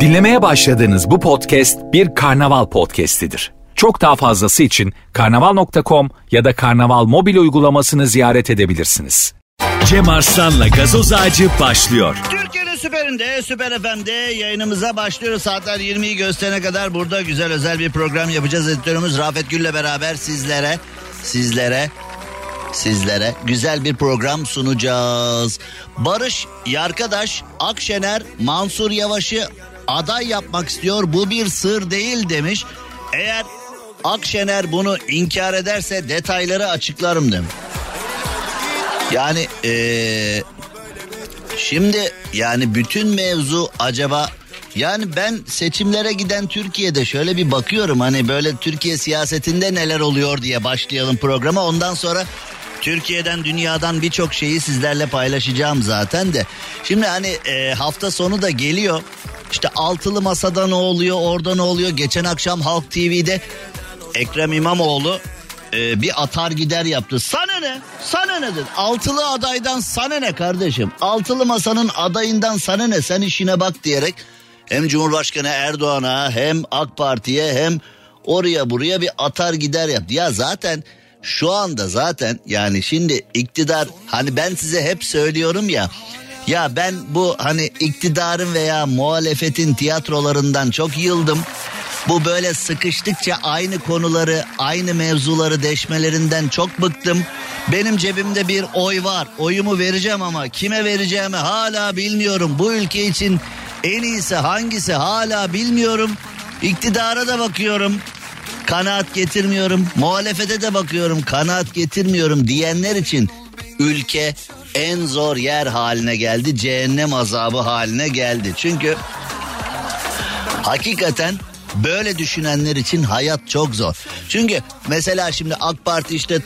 Dinlemeye başladığınız bu podcast bir karnaval podcastidir. Çok daha fazlası için karnaval.com ya da karnaval mobil uygulamasını ziyaret edebilirsiniz. Cem Arslan'la gazoz ağacı başlıyor. Türkiye'nin süperinde, süper FM'de yayınımıza başlıyoruz. Saatler 20'yi gösterene kadar burada güzel özel bir program yapacağız. Editörümüz Rafet Gül'le beraber sizlere, sizlere, sizlere güzel bir program sunacağız. Barış Yarkadaş, Akşener, Mansur Yavaş'ı aday yapmak istiyor. Bu bir sır değil demiş. Eğer Akşener bunu inkar ederse detayları açıklarım demiş. Yani eee Şimdi yani bütün mevzu acaba yani ben seçimlere giden Türkiye'de şöyle bir bakıyorum hani böyle Türkiye siyasetinde neler oluyor diye başlayalım programa ondan sonra Türkiye'den dünyadan birçok şeyi sizlerle paylaşacağım zaten de. Şimdi hani e, hafta sonu da geliyor. İşte altılı masada ne oluyor orada ne oluyor geçen akşam Halk TV'de Ekrem İmamoğlu e, bir atar gider yaptı. Sana ne? Sana ne dedi? Altılı adaydan sana ne kardeşim? Altılı masanın adayından sana ne? Sen işine bak diyerek hem Cumhurbaşkanı Erdoğan'a hem AK Parti'ye hem oraya buraya bir atar gider yaptı. Ya zaten şu anda zaten yani şimdi iktidar hani ben size hep söylüyorum ya ya ben bu hani iktidarın veya muhalefetin tiyatrolarından çok yıldım. Bu böyle sıkıştıkça aynı konuları, aynı mevzuları deşmelerinden çok bıktım. Benim cebimde bir oy var. Oyumu vereceğim ama kime vereceğimi hala bilmiyorum. Bu ülke için en iyisi hangisi hala bilmiyorum. İktidara da bakıyorum. Kanaat getirmiyorum. Muhalefete de bakıyorum. Kanaat getirmiyorum diyenler için ülke en zor yer haline geldi. Cehennem azabı haline geldi. Çünkü hakikaten böyle düşünenler için hayat çok zor. Çünkü mesela şimdi AK Parti işte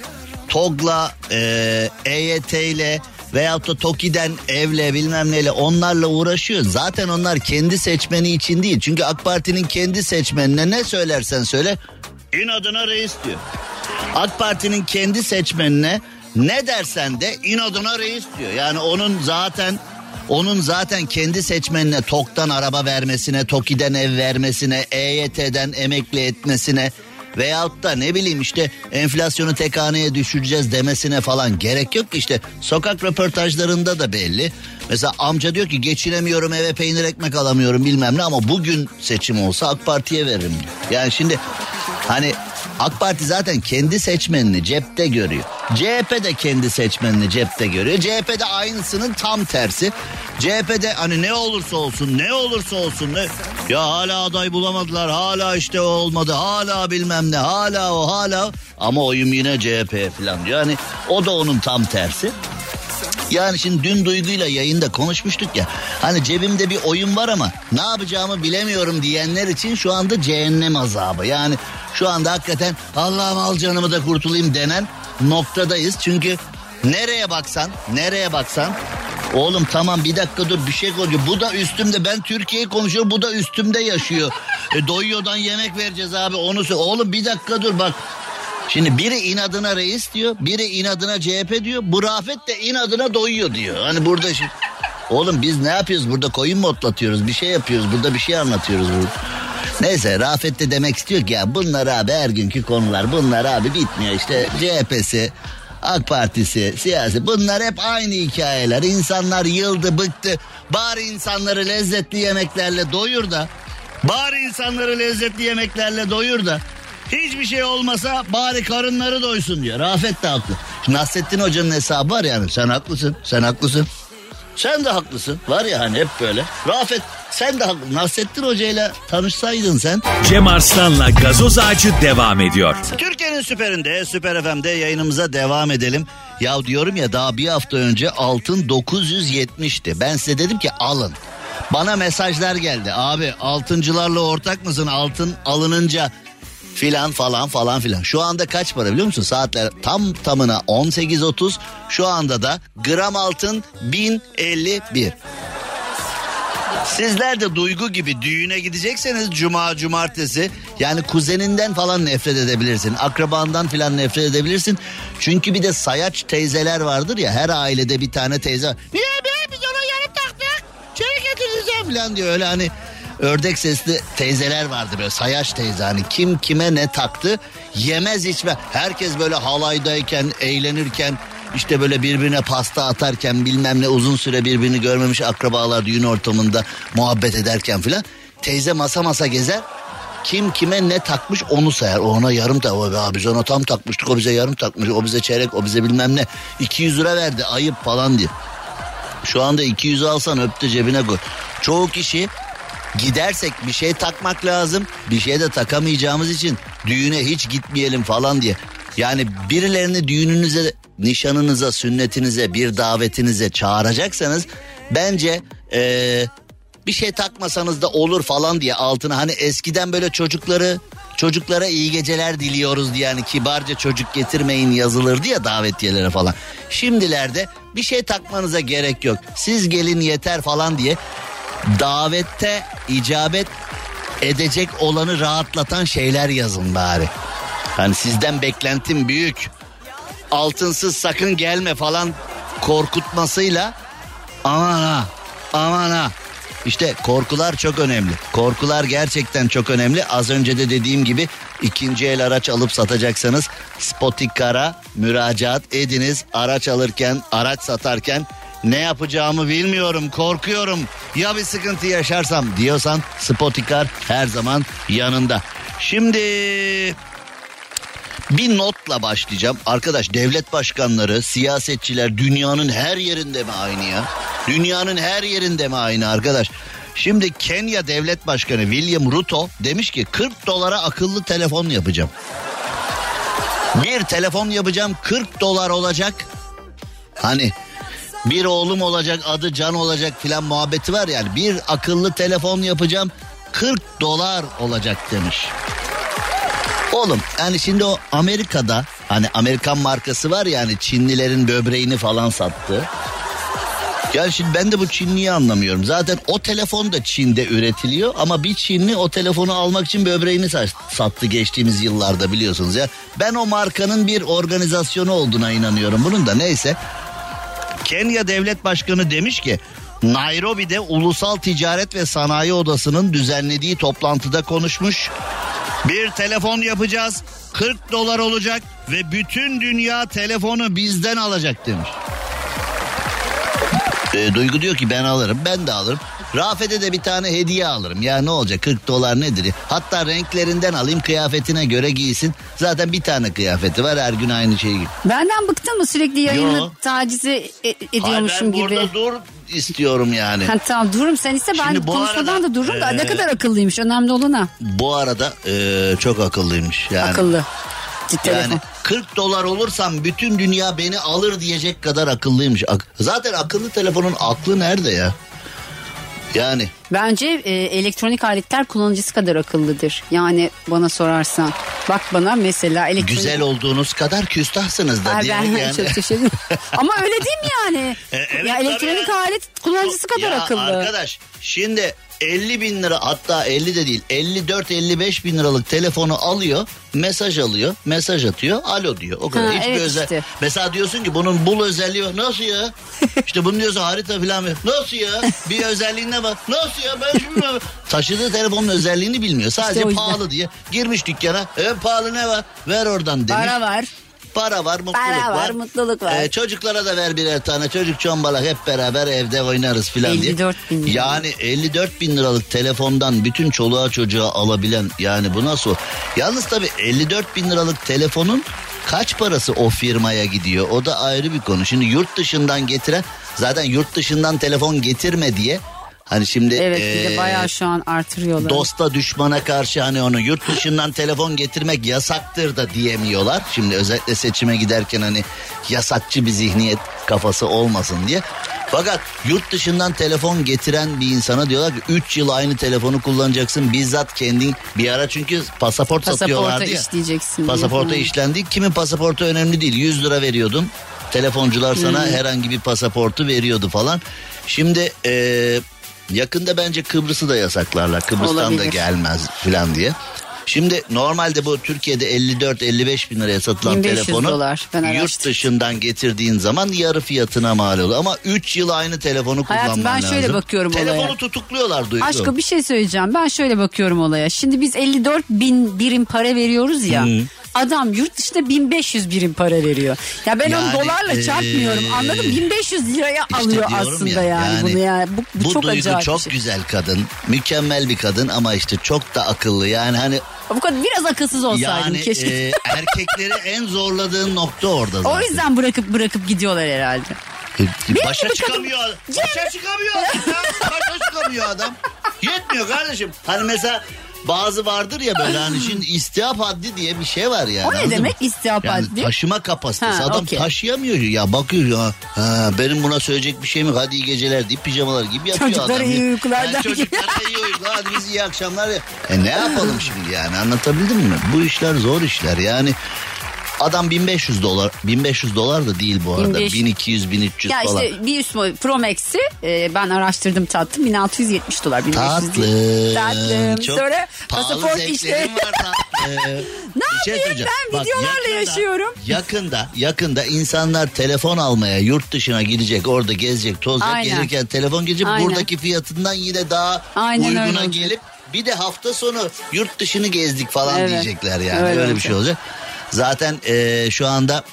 TOG'la, e, EYT ile veyahut da TOKİ'den evle bilmem neyle onlarla uğraşıyor. Zaten onlar kendi seçmeni için değil. Çünkü AK Parti'nin kendi seçmenine ne söylersen söyle inadına reis diyor. AK Parti'nin kendi seçmenine ne dersen de inadına reis diyor. Yani onun zaten onun zaten kendi seçmenine TOK'tan araba vermesine, TOKİ'den ev vermesine, EYT'den emekli etmesine veyahut da ne bileyim işte enflasyonu tek haneye düşüreceğiz demesine falan gerek yok ki işte sokak röportajlarında da belli. Mesela amca diyor ki geçinemiyorum eve peynir ekmek alamıyorum bilmem ne ama bugün seçim olsa AK Parti'ye veririm. Yani şimdi hani AK Parti zaten kendi seçmenini cepte görüyor. CHP de kendi seçmenini cepte görüyor. CHP de aynısının tam tersi. CHP'de hani ne olursa olsun ne olursa olsun ne ya hala aday bulamadılar hala işte o olmadı hala bilmem ne hala o hala ama oyum yine CHP falan diyor. Yani o da onun tam tersi. Yani şimdi dün Duygu'yla yayında konuşmuştuk ya. Hani cebimde bir oyun var ama ne yapacağımı bilemiyorum diyenler için şu anda cehennem azabı. Yani şu anda hakikaten Allah'ım al canımı da kurtulayım denen noktadayız. Çünkü nereye baksan, nereye baksan Oğlum tamam bir dakika dur bir şey konuşuyor. Bu da üstümde ben Türkiye'yi konuşuyorum bu da üstümde yaşıyor. E, doyuyordan yemek vereceğiz abi onu söyle. Oğlum bir dakika dur bak Şimdi biri inadına reis diyor, biri inadına CHP diyor. Bu Rafet de inadına doyuyor diyor. Hani burada şimdi... Oğlum biz ne yapıyoruz burada koyun mu otlatıyoruz bir şey yapıyoruz burada bir şey anlatıyoruz burada. Neyse Rafet de demek istiyor ki ya bunlar abi her günkü konular bunlar abi bitmiyor işte CHP'si AK Partisi, siyasi bunlar hep aynı hikayeler. İnsanlar yıldı, bıktı. Bari insanları lezzetli yemeklerle doyur da. Bari insanları lezzetli yemeklerle doyur da. Hiçbir şey olmasa bari karınları doysun diyor. Rafet de haklı. Şimdi Nasrettin Hoca'nın hesabı var yani. Sen haklısın, sen haklısın. Sen de haklısın. Var ya hani hep böyle. Rafet sen de haklısın. Nasrettin Hoca ile tanışsaydın sen. Cem Arslan'la gazoz ağacı devam ediyor. Türkiye'nin süperinde, Süper FM'de yayınımıza devam edelim. Ya diyorum ya daha bir hafta önce altın 970'ti. Ben size dedim ki alın. Bana mesajlar geldi. Abi altıncılarla ortak mısın? Altın alınınca filan falan falan filan. Şu anda kaç para biliyor musun? Saatler tam tamına 18.30. Şu anda da gram altın 1051. Sizler de duygu gibi düğüne gidecekseniz cuma cumartesi yani kuzeninden falan nefret edebilirsin. Akrabandan falan nefret edebilirsin. Çünkü bir de sayaç teyzeler vardır ya her ailede bir tane teyze. Niye be biz ona yarım taktık? Çeyrek getireceğim falan diyor öyle hani ördek sesli teyzeler vardı böyle sayaç teyze hani kim kime ne taktı yemez içme. Herkes böyle halaydayken eğlenirken işte böyle birbirine pasta atarken bilmem ne uzun süre birbirini görmemiş akrabalar düğün ortamında muhabbet ederken filan. Teyze masa masa gezer kim kime ne takmış onu sayar. O ona yarım tak. O biz ona tam takmıştık o bize yarım takmış. O bize çeyrek o bize bilmem ne. 200 lira verdi ayıp falan diye. Şu anda 200 alsan öptü cebine koy. Çoğu kişi gidersek bir şey takmak lazım. Bir şey de takamayacağımız için düğüne hiç gitmeyelim falan diye. Yani birilerini düğününüze, nişanınıza, sünnetinize, bir davetinize çağıracaksanız bence ee, bir şey takmasanız da olur falan diye altına hani eskiden böyle çocukları çocuklara iyi geceler diliyoruz diye yani kibarca çocuk getirmeyin yazılırdı ya davetiyelere falan. Şimdilerde bir şey takmanıza gerek yok. Siz gelin yeter falan diye davette icabet edecek olanı rahatlatan şeyler yazın bari. Hani sizden beklentim büyük. Altınsız sakın gelme falan korkutmasıyla aman ha aman ha. İşte korkular çok önemli. Korkular gerçekten çok önemli. Az önce de dediğim gibi ikinci el araç alıp satacaksanız Spotikar'a müracaat ediniz. Araç alırken, araç satarken ne yapacağımı bilmiyorum, korkuyorum. Ya bir sıkıntı yaşarsam diyorsan Spotikar her zaman yanında. Şimdi bir notla başlayacağım. Arkadaş devlet başkanları, siyasetçiler dünyanın her yerinde mi aynı ya? Dünyanın her yerinde mi aynı arkadaş? Şimdi Kenya devlet başkanı William Ruto demiş ki 40 dolara akıllı telefon yapacağım. Bir telefon yapacağım 40 dolar olacak. Hani bir oğlum olacak adı Can olacak filan muhabbeti var yani. Bir akıllı telefon yapacağım 40 dolar olacak demiş. Oğlum yani şimdi o Amerika'da hani Amerikan markası var ya hani Çinlilerin böbreğini falan sattı. Yani şimdi ben de bu Çinliyi anlamıyorum. Zaten o telefon da Çin'de üretiliyor ama bir Çinli o telefonu almak için böbreğini sattı geçtiğimiz yıllarda biliyorsunuz ya. Ben o markanın bir organizasyonu olduğuna inanıyorum bunun da neyse. Kenya Devlet Başkanı demiş ki Nairobi'de Ulusal Ticaret ve Sanayi Odası'nın düzenlediği toplantıda konuşmuş. Bir telefon yapacağız 40 dolar olacak ve bütün dünya telefonu bizden alacak demiş. E, Duygu diyor ki ben alırım ben de alırım. Rafet'e de bir tane hediye alırım. Ya ne olacak 40 dolar nedir? Hatta renklerinden alayım kıyafetine göre giysin. Zaten bir tane kıyafeti var her gün aynı şeyi giy. Benden bıktın mı sürekli yayını Yo. tacize e- ediyormuşum Hayır, ben gibi. burada dur istiyorum yani. Ha, tamam dururum sen ise ben Şimdi bu konuşmadan arada, da dururum da ne e, kadar akıllıymış önemli olan ha. Bu arada e, çok akıllıymış yani. Akıllı. Ciddi Yani telefon. 40 dolar olursam bütün dünya beni alır diyecek kadar akıllıymış. Ak- Zaten akıllı telefonun aklı nerede ya? Yani Bence e, elektronik aletler kullanıcısı kadar akıllıdır. Yani bana sorarsan. Bak bana mesela elektronik... güzel olduğunuz kadar küstahsınız da diye ben yani. çok ederim. Ama öyle değil mi yani? E, evet, ya elektronik ya. alet kullanıcısı kadar ya akıllı. arkadaş şimdi 50 bin lira hatta 50 de değil 54-55 bin liralık telefonu alıyor mesaj alıyor mesaj atıyor alo diyor o kadar Ha, hiçbir evet özel işte. mesela diyorsun ki bunun bul özelliği var nasıl ya işte bunu diyorsun harita falan nasıl ya bir özelliğine bak nasıl ya ben şimdi taşıdığı telefonun özelliğini bilmiyor sadece o yüzden. pahalı diye girmiş dükkana en pahalı ne var ver oradan demiş Para var. Para var, mutluluk Para var, var. mutluluk var. Ee, çocuklara da ver birer tane. Çocuk çombalak hep beraber evde oynarız filan diye. 54 bin lira. Yani 54 bin liralık telefondan bütün çoluğa çocuğa alabilen yani bu nasıl? Yalnız tabii 54 bin liralık telefonun kaç parası o firmaya gidiyor? O da ayrı bir konu. Şimdi yurt dışından getiren zaten yurt dışından telefon getirme diye hani şimdi Evet bir ee, bayağı şu an artırıyorlar. dosta düşmana karşı hani onu yurt dışından telefon getirmek yasaktır da diyemiyorlar. Şimdi özellikle seçime giderken hani yasakçı bir zihniyet kafası olmasın diye. Fakat yurt dışından telefon getiren bir insana diyorlar ki 3 yıl aynı telefonu kullanacaksın. Bizzat kendin bir ara çünkü pasaport satıyorlardı Pasaporta ya. işleyeceksin. Pasaporta işlendi. Kimin pasaportu önemli değil. 100 lira veriyordun. Telefoncular sana herhangi bir pasaportu veriyordu falan. Şimdi e, yakında bence Kıbrıs'ı da yasaklarlar. Kıbrıs'tan da Olabilir. gelmez falan diye. Şimdi normalde bu Türkiye'de 54-55 bin liraya satılan 1500 telefonu dolar. Ben yurt dışından getirdiğin zaman yarı fiyatına mal oluyor. Ama 3 yıl aynı telefonu Hayatım, kullanman ben lazım. şöyle bakıyorum Telefonu olaya. tutukluyorlar Duygu. Aşkım bir şey söyleyeceğim. Ben şöyle bakıyorum olaya. Şimdi biz 54 bin birim para veriyoruz ya. Adam yurt dışında 1500 birim para veriyor. Ya ben Yani, onu dolarla çarpmıyorum. eee, Anladın mı? 1500 liraya İşte alıyor aslında ya, yani, bunu yani. Bu, bu, bu çok Duygu acayip çok şey. güzel kadın. Mükemmel bir kadın ama işte çok da akıllı. Yani hani Bu kadar biraz akılsız olsaydım yani keşke. e, erkekleri en zorladığın nokta orada zaten. o yüzden bırakıp bırakıp gidiyorlar herhalde. E, Başa gibi çıkamıyor. Başa çıkamıyor ya. Başa çıkamıyor adam. Yetmiyor kardeşim. Hani mesela bazı vardır ya böyle hani şimdi istihap haddi diye bir şey var yani. O ne demek mı? istihap yani haddi? Taşıma kapasitesi. Ha, Adam okey. taşıyamıyor ya. Bakıyor ya. Ha, benim buna söyleyecek bir şeyim yok. Hadi iyi geceler deyip pijamalar gibi yatıyor Çocuklara adam. iyi uykular Yani Çocuklara iyi uykular. Hadi biz iyi akşamlar. E ne yapalım şimdi yani anlatabildim mi? Bu işler zor işler yani. Adam 1500 dolar 1500 dolar da değil bu arada 1500. 1200 1300 Ya falan. işte bir üst Pro Max'i e, ben araştırdım tattım 1670 dolar 1500 değil. Tatlı. Tatlım. Çok Sonra pasaport işte. var tatlı. ne yapayım ben? Videolarla yaşıyorum. Yakında yakında insanlar telefon almaya yurt dışına gidecek orada gezecek tozacak Aynen. gelirken telefon gelecek Aynen. buradaki fiyatından yine daha Aynen öyle uyguna olacak. gelip bir de hafta sonu yurt dışını gezdik falan Evet. diyecekler yani Öyle öyle, bir şey olacak. Zaten e, şu anda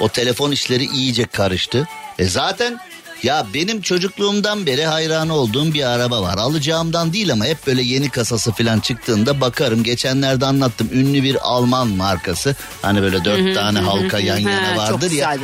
o telefon işleri iyice karıştı. E zaten ya benim çocukluğumdan beri hayranı olduğum bir araba var. Alacağımdan değil ama hep böyle yeni kasası falan çıktığında bakarım. Geçenlerde anlattım. Ünlü bir Alman markası. Hani böyle dört tane halka yan hı. yana vardır ya.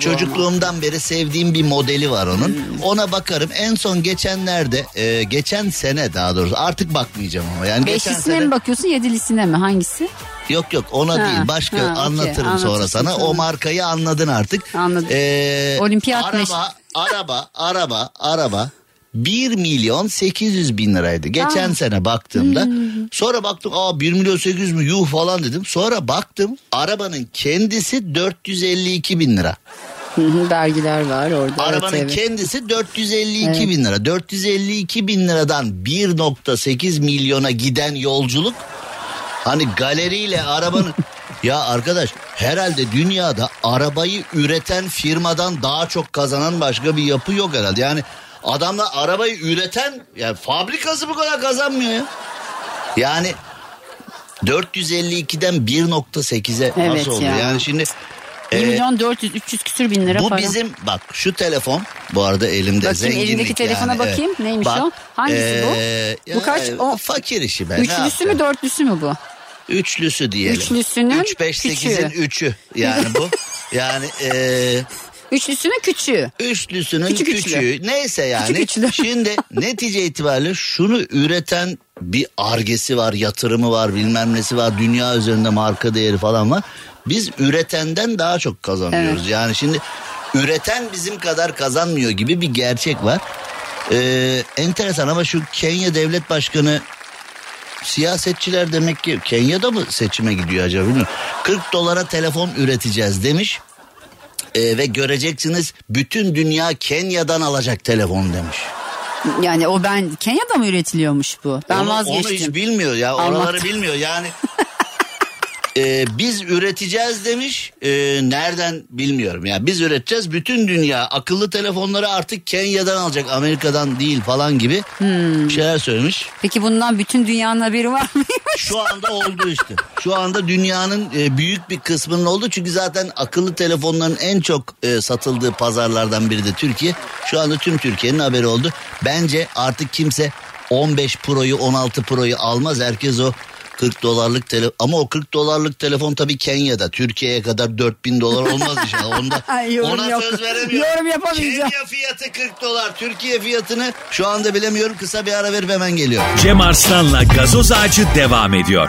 Çocukluğumdan beri sevdiğim bir modeli var onun. Ona bakarım. En son geçenlerde, e, geçen sene daha doğrusu artık bakmayacağım ama. Yani Beşlisine sene mi bakıyorsun yedilisine mi hangisi? Yok yok ona Ha, değil başka ha, anlatırım sonra anlatırsın sana. sonra. O markayı anladın artık. Anladım. Ee, Olimpiyat araba, araba, araba, araba 1 milyon 800 bin liraydı. Geçen Aa. sene baktığımda. Hmm. Sonra baktım aa 1 milyon 800 mü yuh falan dedim. Sonra baktım arabanın kendisi 452 bin lira. Vergiler var orada. Arabanın evet. kendisi 452 Evet. bin lira. 452 bin liradan 1.8 milyona giden yolculuk hani galeriyle arabanın ya arkadaş herhalde dünyada arabayı üreten firmadan daha çok kazanan başka bir yapı yok herhalde. Yani adamla arabayı üreten yani fabrikası bu kadar kazanmıyor ya. Yani 452'den 1.8'e Evet nasıl oluyor? ya. Yani şimdi 1 e, milyon 400 300 küsür bin lira bu para. bizim bak şu telefon bu arada elimde Bakayım, zenginlik elindeki telefona yani, bakayım. evet. Neymiş o? Hangisi bu? ya, Bu kaç? O- fakir işi be. ne Üçlüsü mü dörtlüsü mü bu? Üçlüsü diyelim. Üçlüsünün 3 5 8'in küçüğü. 3'ü yani bu. yani e, Üçlüsünün küçüğü. üçlüsünün Küçük küçüğü. üçlü. Neyse yani. Küçük üçlü. Şimdi netice itibariyle şunu üreten bir argesi var, yatırımı var, bilmem nesi var. Dünya üzerinde marka değeri falan var. Biz üretenden daha çok kazanıyoruz. Yani şimdi üreten bizim kadar kazanmıyor gibi bir gerçek var. Ee, enteresan ama şu Kenya Devlet Başkanı siyasetçiler demek ki Kenya'da mı seçime gidiyor acaba bilmiyorum. 40 dolara telefon üreteceğiz demiş. Ee, ve göreceksiniz bütün dünya Kenya'dan alacak telefon demiş. Yani o ben Kenya'da mı üretiliyormuş bu? Ben onu, vazgeçtim. Onu hiç bilmiyor ya Almaktan. oraları bilmiyor yani. Ee, biz üreteceğiz demiş. Ee, nereden bilmiyorum. Ya biz üreteceğiz. Bütün dünya akıllı telefonları artık Kenya'dan alacak. Amerika'dan değil falan gibi Hmm. şeyler söylemiş. Peki bundan bütün dünyanın haberi var mı? Şu anda oldu işte. Şu anda dünyanın e, büyük bir kısmının oldu. Çünkü zaten akıllı telefonların en çok e, satıldığı pazarlardan biri de Türkiye. Şu anda tüm Türkiye'nin haberi oldu. Bence artık kimse 15 Pro'yu 16 Pro'yu almaz. Herkes o 40 dolarlık telefon ama o 40 dolarlık telefon tabii Kenya'da Türkiye'ye kadar 4000 dolar olmaz inşallah. Onda yorum ona yok. söz veremiyorum. Yorum yapamayacağım. Kenya fiyatı 40 dolar. Türkiye fiyatını şu anda bilemiyorum. Kısa bir ara verip hemen geliyor. Cem Arslan'la gazoz ağacı devam ediyor.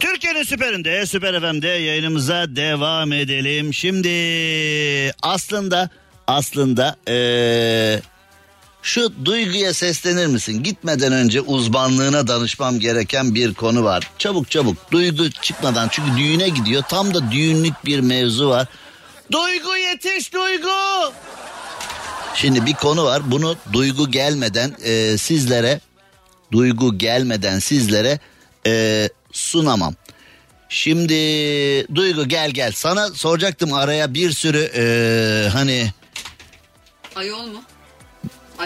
Türkiye'nin süperinde, süper FM'de yayınımıza devam edelim. Şimdi aslında aslında ee, şu duyguya seslenir misin? Gitmeden önce uzmanlığına danışmam gereken bir konu var. Çabuk çabuk duygu çıkmadan çünkü düğüne gidiyor. Tam da düğünlük bir mevzu var. Duygu yetiş duygu. Şimdi bir konu var. Bunu duygu gelmeden ee, sizlere duygu gelmeden sizlere ee, sunamam. Şimdi Duygu gel gel sana soracaktım araya bir sürü ee, hani Ayol mu?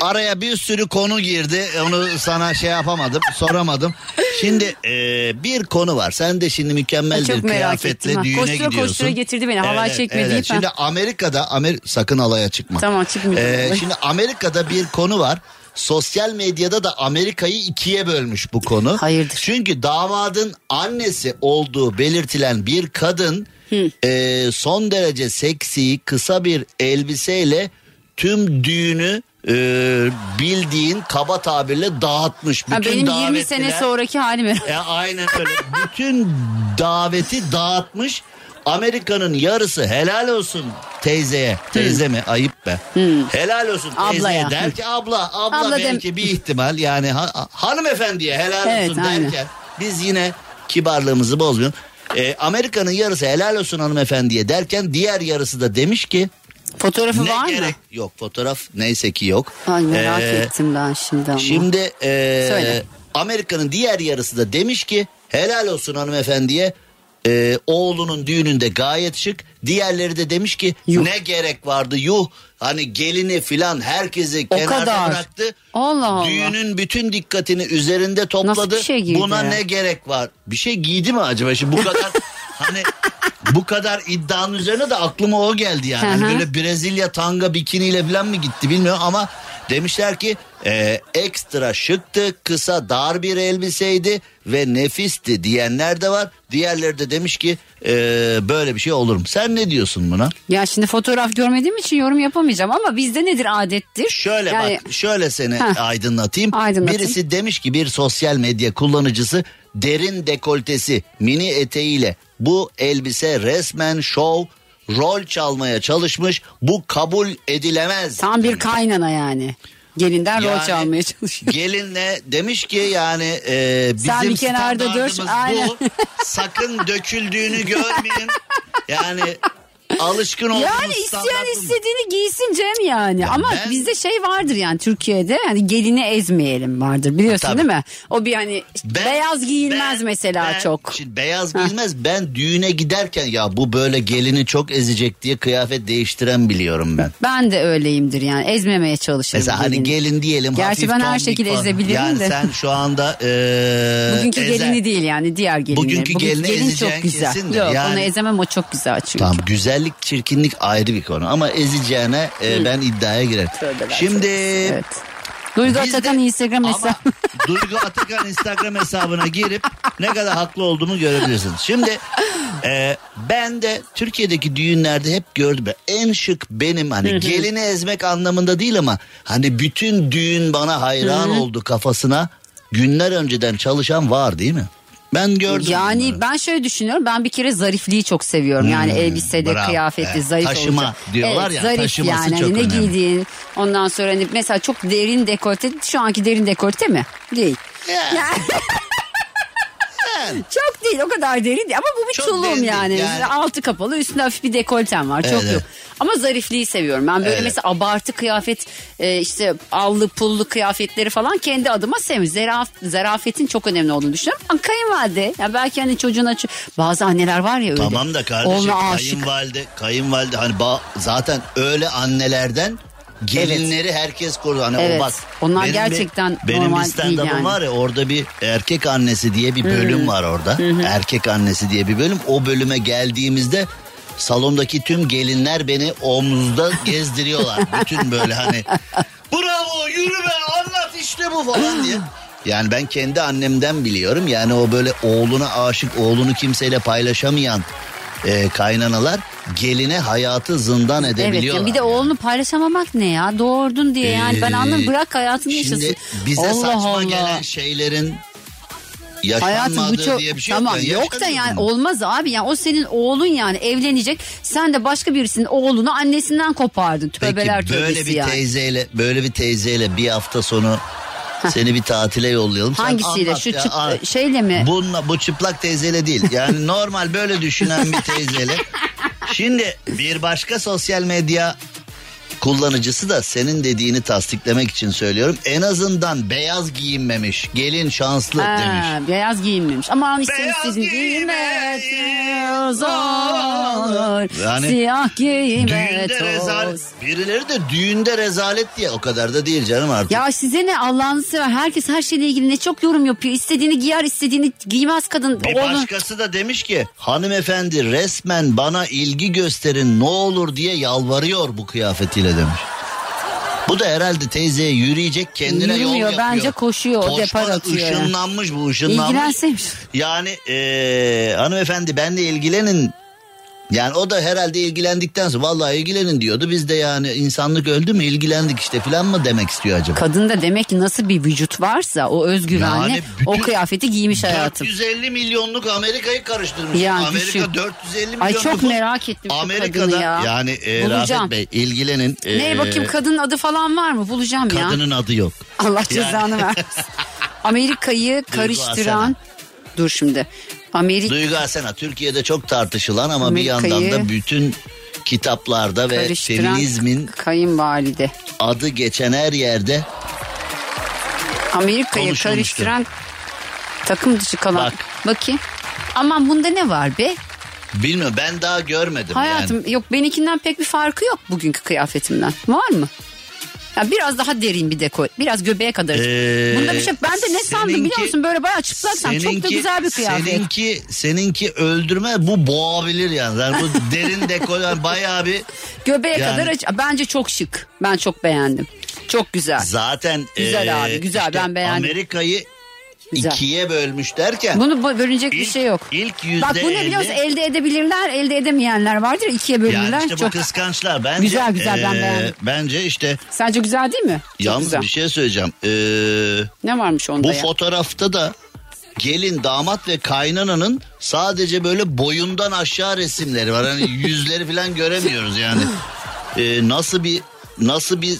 araya bir sürü konu girdi onu sana şey yapamadım soramadım. Şimdi ee, bir konu var sen de şimdi mükemmel bir kıyafetle ettim düğüne Koştura gidiyorsun. koştura getirdi beni, halay çekme deyip Şimdi ha. Amerika'da Amer sakın alaya çıkma. Tamam, çıkmayacağım. Ee, şimdi Amerika'da bir konu var. Sosyal medyada da Amerika'yı ikiye bölmüş bu konu. Hayırdır? Çünkü damadın annesi olduğu belirtilen bir kadın e, son derece seksi kısa bir elbiseyle tüm düğünü e, bildiğin kaba tabirle dağıtmış. Ha, Bütün benim 20 sene sonraki halim. e, aynen öyle. Bütün daveti dağıtmış. Amerika'nın yarısı helal olsun teyzeye. Teyze mi? Ayıp be. Helal olsun teyzeye. Ablaya. Der ki abla, abla, Abla dem- belki bir ihtimal yani ha- hanımefendiye helal Evet, olsun aynen. derken biz yine kibarlığımızı bozmuyoruz. E, Amerika'nın yarısı helal olsun hanımefendiye derken diğer yarısı da demiş ki Fotoğrafı ne var gerek mı? yok fotoğraf neyse ki yok. Ay merak Ee, ettim ben şimdi ama. Şimdi e, Söyle. Amerika'nın diğer yarısı da demiş ki helal olsun hanımefendiye e, oğlunun düğününde gayet şık. Diğerleri de demiş ki Yuh. ne gerek vardı yuh hani gelini filan herkesi O kenarda kadar. bıraktı. Allah Allah. Düğünün bütün dikkatini üzerinde topladı. Şey giydi Buna ne gerek var? Bir şey giydi mi acaba? Şimdi bu kadar hani bu kadar iddianın üzerine de aklıma o geldi yani. Hani böyle Brezilya tanga bikiniyle falan mı gitti bilmiyorum ama demişler ki e, ekstra şıktı, kısa dar bir elbiseydi ve nefisti diyenler de var. Diğerleri de demiş ki e, böyle bir şey olur mu? Sen ne diyorsun buna? Ya şimdi fotoğraf görmediğim için yorum yapamayacağım ama bizde nedir adettir? Şöyle Yani- bak şöyle seni Heh. aydınlatayım. Aydınlatın. Birisi demiş ki bir sosyal medya kullanıcısı derin dekoltesi mini eteğiyle bu elbise resmen şov rol çalmaya çalışmış bu kabul edilemez. Tam bir kaynana yani. Gelinden rol Yani çalmaya çalışıyor. Gelinle demiş ki yani e, bizim Sen bir kenarda dur, standartımız aynen. bu. Sakın döküldüğünü görmeyin. Yani alışkın olduğumuz Yani isteyen istediğini giysin Cem yani. Ama ben- bizde şey vardır yani Türkiye'de hani gelini ezmeyelim vardır biliyorsun Tabii. değil mi? O bir hani Ben- beyaz giyilmez ben- mesela ben- çok. Şimdi beyaz giyilmez. Ben düğüne giderken ya bu böyle gelini çok ezecek diye kıyafet değiştiren biliyorum ben. Ben de öyleyimdir yani ezmemeye çalışırım. Mesela hani gelini. gelin diyelim Gerçi hafif ben her şekilde ezebilirim yani de. sen şu anda eee Bugünkü ezer- gelini değil yani diğer gelini. Bugünkü gelini gelin çok güzel. kesin de Yok yani- onu ezemem o çok güzel çünkü. Tamam güzellik çirkinlik ayrı bir konu ama ezeceğine e, ben iddiaya girerim. Tövbeler Şimdi tövbesi. Evet. Duygu biz de- Atakan Instagram ama hesabı. Duygu Atakan Instagram hesabına girip ne kadar haklı olduğumu görebilirsiniz. Şimdi e, ben de Türkiye'deki düğünlerde hep gördüm. En şık benim hani gelini ezmek anlamında değil ama hani bütün düğün bana hayran oldu kafasına günler önceden çalışan var değil mi? Ben gördüm. Yani bunları. ben şöyle düşünüyorum. Ben bir kere zarifliği çok seviyorum. Yani elbisede, Hmm, bravo. kıyafetli, Evet, zarif taşıma olacak. diyorlar evet, ya, Zarif taşıması yani. çok Hani ne önemli. giydiğin. Ondan sonra hani mesela çok derin dekolte. Şu anki derin dekolte mi? Değil. Yani. Yani- çok değil o kadar derin değil. Ama bu bir Çok derin değil, yani. yani. Altı kapalı üstünde hafif bir dekoltem var. Çok Evet, yok. Ama zarifliği seviyorum. Ben böyle Evet. mesela abartı kıyafet e, işte allı pullu kıyafetleri falan kendi adıma sevmiyorum. Zaraf, zarafetin çok önemli olduğunu düşünüyorum. Ama kayınvalide ya belki hani çocuğuna ço- bazı anneler var ya öyle. Tamam da kardeşim Oğluna aşık. kayınvalide kayınvalide hani ba- zaten öyle annelerden gelinleri herkes korudu. Hani Evet. o bak. Onlar benim gerçekten bir, benim normal bir değil yani. var ya orada bir erkek annesi diye bir bölüm var orada. Erkek annesi diye bir bölüm. O bölüme geldiğimizde salondaki tüm gelinler beni omuzda gezdiriyorlar. Bütün böyle hani bravo yürü be anlat işte bu falan diye. Yani ben kendi annemden biliyorum. Yani o böyle oğluna aşık, oğlunu kimseyle paylaşamayan e, kaynanalar geline hayatı zindan Evet edebiliyorlar. ya bir de oğlunu paylaşamamak ne ya doğurdun diye yani ben Ee, anladım bırak hayatını yaşasın. Şimdi bize Allah saçma Allah. gelen şeylerin Hayatım bu çok diye bir şey tamam yok. yok da yani mu? olmaz abi yani o senin oğlun yani evlenecek sen de başka birisinin oğlunu annesinden kopardın tövbeler Peki böyle bir yani. teyzeyle böyle bir teyzeyle bir hafta sonu seni bir tatile yollayalım. Sen Hangisiyle şu ya. çıp- şeyle mi? Bununla, bu çıplak teyzeyle değil. Yani normal böyle düşünen bir teyzeyle. Şimdi bir başka sosyal medya kullanıcısı da senin dediğini tasdiklemek için söylüyorum. En azından beyaz giyinmemiş. Gelin şanslı Ha, demiş. beyaz giyinmemiş ama işte giymek giymek zor. Yani Siyah giymek Düğünde rezalet. Birileri de düğünde rezalet diye o kadar da değil canım artık. Ya size ne Allah'ını sever herkes her şeyle ilgili ne çok yorum yapıyor. İstediğini giyer istediğini giymez kadın. Bir Oğlum- başkası da demiş ki hanımefendi resmen bana ilgi gösterin ne olur diye yalvarıyor bu kıyafetiyle demiş. Bu da herhalde teyzeye yürüyecek kendine yol Yürümüyor, yapıyor. bence koşuyor, o depar atıyor ışınlanmış bu ışınlanmış. İlgilenseymiş. Yani eee hanımefendi benle ilgilenin. Yani o da herhalde ilgilendikten sonra vallahi ilgilenin diyordu. Biz de yani insanlık öldü mü ilgilendik işte falan mı demek istiyor acaba? Kadında demek ki nasıl bir vücut varsa o özgüvenle Yani o kıyafeti giymiş hayatım. 450 milyonluk Amerika'yı karıştırmış. Yani Amerika düşün. 450 milyon Ay çok merak ettim Amerika'da ya. yani e. Rafet Bey ilgilenin. e, Neye bakayım kadının adı falan var mı? Bulacağım ya. Kadının adı yok. Allah cezanı versin. Amerika'yı karıştıran dur şimdi. Amerika Duygu Asena Türkiye'de çok tartışılan ama bir yandan da bütün kitaplarda ve feminizmin kayınvalide. adı geçen her yerde Amerika'yı Konuşulmuştu. karıştıran takım dışı kalan. Bak. Bakayım. Aman bunda ne var be? bilmiyorum ben daha görmedim. Hayatım yani. yok benimkinden pek bir farkı yok bugünkü kıyafetimden. Var mı? Ya biraz daha derin bir deko. Biraz göbeğe kadar. Ee, Bunda bir şey. Ben de ne sandım biliyor seninki- musun? Böyle bayağı çıplaksan çok da güzel bir kıyafet. Seninki, seninki öldürme bu boğabilir yani. yani bu derin dekol yani bayağı bir Göbeğe Yani- kadar aç. Bence çok şık. Ben çok beğendim. Çok güzel. zaten Güzel e, abi, güzel. Ben beğendim. Amerika'yı Güzel. ikiye bölmüş derken Bunu bu- bölünecek bir İlk- şey yok. ilk yüzde Bak bu ne biliyor musun? elli- Elde edebilirler, elde edemeyenler vardır. ikiye bölünürler. yani işte çok... bu kıskançlar bence Güzel, güzel, ben beğendim. bence işte Sence güzel değil mi? Yalnız bir şey söyleyeceğim. E, Ne varmış onda bu ya? fotoğrafta da gelin damat ve kaynananın sadece böyle boyundan aşağı resimleri var. Hani yüzleri falan göremiyoruz yani. E, nasıl bir nasıl bir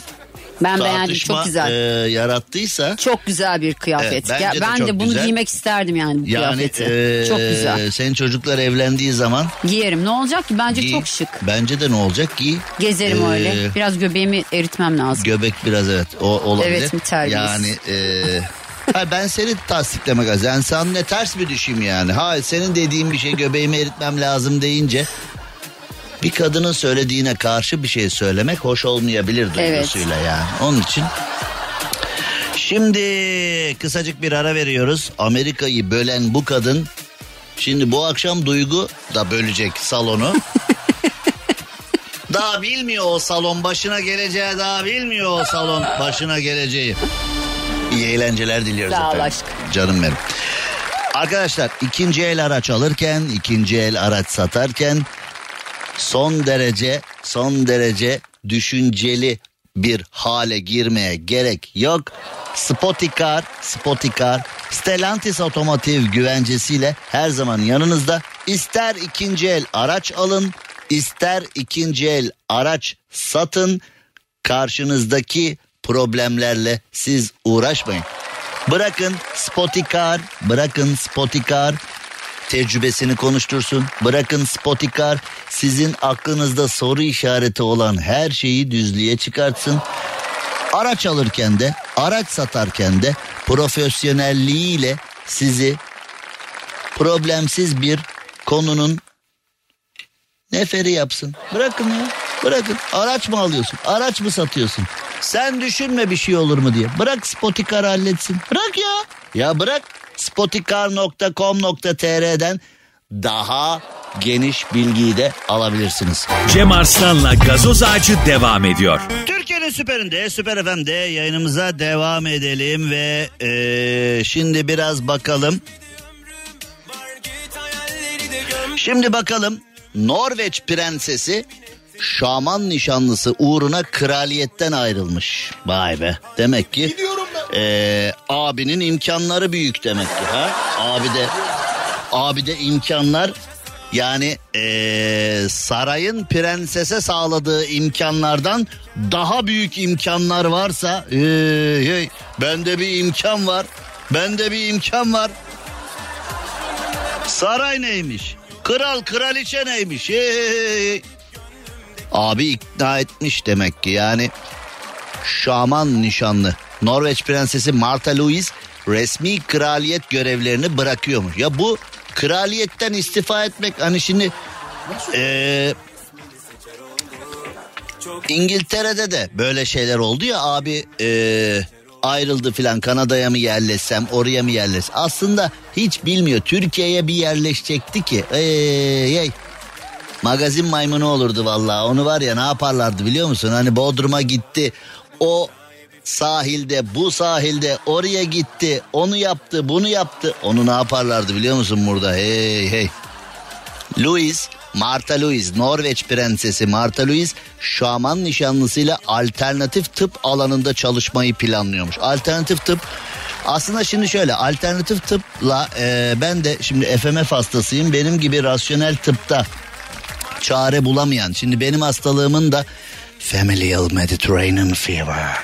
ben beğendim çok güzel. e, yarattıysa Çok güzel bir kıyafet. Evet, Ya de ben çok de bunu güzel. giymek isterdim yani bu yani kıyafeti. e, çok güzel. senin çocuklar evlendiği zaman Giyerim. Ne olacak ki? Bence giy. çok şık. Bence de ne olacak ki? Gezerim Ee, öyle. Biraz göbeğimi eritmem lazım. Göbek biraz evet o olabilir. Evet, mi terbiyesiz? Yani e, ha, ben seni tasdiklemek lazım. Yani sen ne ters bir düşeyim yani. Ha senin dediğin bir şey göbeğimi eritmem lazım deyince bir kadının söylediğine karşı bir şey söylemek hoş olmayabilir duygusuyla yani. Onun için Şimdi kısacık bir ara veriyoruz. Amerika'yı bölen bu kadın şimdi bu akşam Duygu da bölecek salonu. daha bilmiyor o salon başına geleceği daha bilmiyor o salon başına geleceği. İyi eğlenceler diliyoruz Sağ efendim. aşkım. Canım benim. Arkadaşlar ikinci el araç alırken, ikinci el araç satarken son derece son derece düşünceli bir hale girmeye gerek yok. Spotikar, Spotikar, Stellantis otomotiv güvencesiyle her zaman yanınızda. İster ikinci el araç alın, ister ikinci el araç satın. Karşınızdaki problemlerle siz uğraşmayın. Bırakın Spotikar, bırakın Spotikar tecrübesini konuştursun. Bırakın Spotikar sizin aklınızda soru işareti olan her şeyi düzlüğe çıkartsın. Araç alırken de, araç satarken de profesyonelliğiyle sizi problemsiz bir konunun neferi yapsın. Bırakın ya. Bırakın araç mı alıyorsun? Araç mı satıyorsun? Sen düşünme bir şey olur mu diye. Bırak Spotikar halletsin. Bırak ya. Ya bırak spotikar.com.tr'den daha geniş bilgiyi de alabilirsiniz. Cem Arslan'la gazoz ağacı devam ediyor. Türkiye'nin süperinde, Süper FM'de yayınımıza devam edelim ve eee, şimdi biraz bakalım. Şimdi bakalım Norveç prensesi şaman nişanlısı uğruna kraliyetten ayrılmış. Vay be. Demek ki eee, abinin imkanları büyük demek ki ha. Abi de abi de imkanlar yani eee, sarayın prensese sağladığı imkanlardan daha büyük imkanlar varsa hey, hey, bende bir imkan var. Bende bir imkan var. Saray neymiş? Kral kraliçe neymiş? Hey, hey, hey. Abi ikna etmiş demek ki yani şaman nişanlı. Norveç prensesi Martha Louise resmi kraliyet görevlerini bırakıyormuş. Ya bu kraliyetten istifa etmek hani şimdi eee, İngiltere'de de böyle şeyler oldu ya abi eee, ayrıldı filan Kanada'ya mı yerleşsem oraya mı yerleşsem. Aslında hiç bilmiyor Türkiye'ye bir yerleşecekti ki. Ey. Magazin maymunu olurdu vallahi. Onu var ya ne yaparlardı biliyor musun? Hani Bodrum'a gitti. O sahilde, bu sahilde oraya gitti. Onu yaptı, bunu yaptı. Onu ne yaparlardı biliyor musun burada? Hey hey. Louis, Martha Louise, Norveç prensesi Martha Louise şaman nişanlısıyla alternatif tıp alanında çalışmayı planlıyormuş. Alternatif tıp aslında şimdi şöyle alternatif tıpla e, ben de şimdi FMF hastasıyım. Benim gibi rasyonel tıpta çare bulamayan. Şimdi benim hastalığımın da Familial Mediterranean Fever.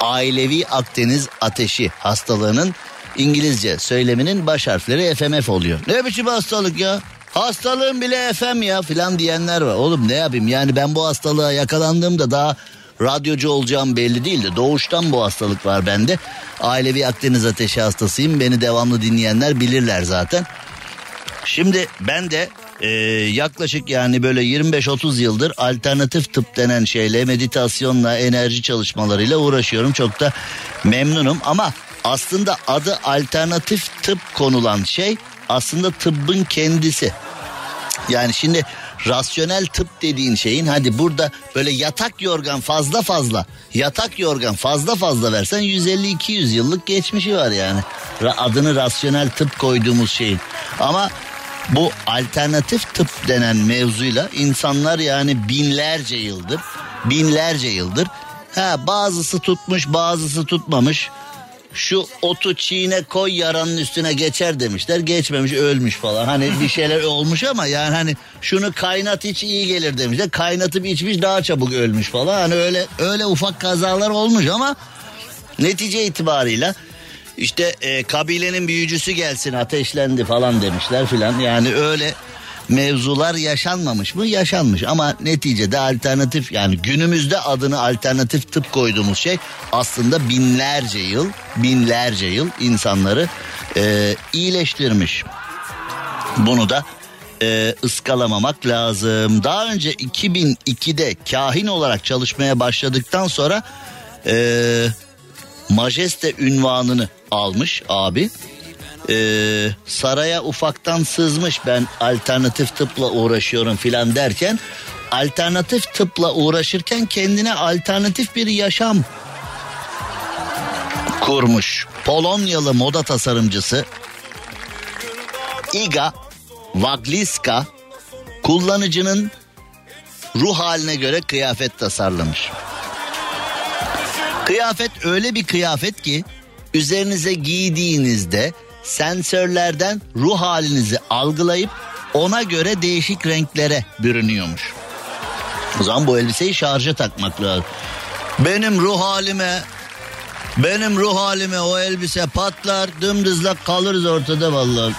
Ailevi Akdeniz ateşi hastalığının İngilizce söyleminin baş harfleri FMF oluyor. Ne biçim hastalık ya? Hastalığım bile FM ya filan diyenler var. Oğlum ne yapayım yani ben bu hastalığa yakalandığımda daha radyocu olacağım belli değildi. Doğuştan bu hastalık var bende. Ailevi Akdeniz ateşi hastasıyım. Beni devamlı dinleyenler bilirler zaten. Şimdi ben de e, yaklaşık yani böyle 25-30 yıldır alternatif tıp denen şeyle meditasyonla enerji çalışmalarıyla uğraşıyorum. Çok da memnunum ama aslında adı alternatif tıp konulan şey aslında tıbbın kendisi. Yani şimdi rasyonel tıp dediğin şeyin hadi burada böyle yatak yorgan fazla fazla yatak yorgan fazla fazla versen 150-200 yıllık geçmişi var yani. Adını rasyonel tıp koyduğumuz şeyin. Ama bu alternatif tıp denen mevzuyla insanlar yani binlerce yıldır binlerce yıldır ha bazısı tutmuş bazısı tutmamış şu otu çiğne koy yaranın üstüne geçer demişler. Geçmemiş ölmüş falan. Hani bir şeyler olmuş ama yani hani şunu kaynat iç iyi gelir demişler. Kaynatıp içmiş daha çabuk ölmüş falan. Hani öyle öyle ufak kazalar olmuş ama netice itibarıyla işte e, kabilenin büyücüsü gelsin ateşlendi falan demişler filan. Yani öyle mevzular yaşanmamış mı? Yaşanmış ama neticede alternatif yani günümüzde adını alternatif tıp koyduğumuz şey aslında binlerce yıl binlerce yıl insanları e, iyileştirmiş. Bunu da e, ıskalamamak lazım. Daha önce 2002'de kahin olarak çalışmaya başladıktan sonra e, majeste ünvanını almış abi. Ee, saraya ufaktan sızmış ben alternatif tıpla uğraşıyorum filan derken alternatif tıpla uğraşırken kendine alternatif bir yaşam kurmuş. Polonyalı moda tasarımcısı Iga Wagliska kullanıcının ruh haline göre kıyafet tasarlamış. Kıyafet öyle bir kıyafet ki üzerinize giydiğinizde sensörlerden ruh halinizi algılayıp ona göre değişik renklere bürünüyormuş. O zaman bu elbiseyi şarja takmak lazım. Benim ruh halime benim ruh halime o elbise patlar dımdızlak kalırız ortada vallahi.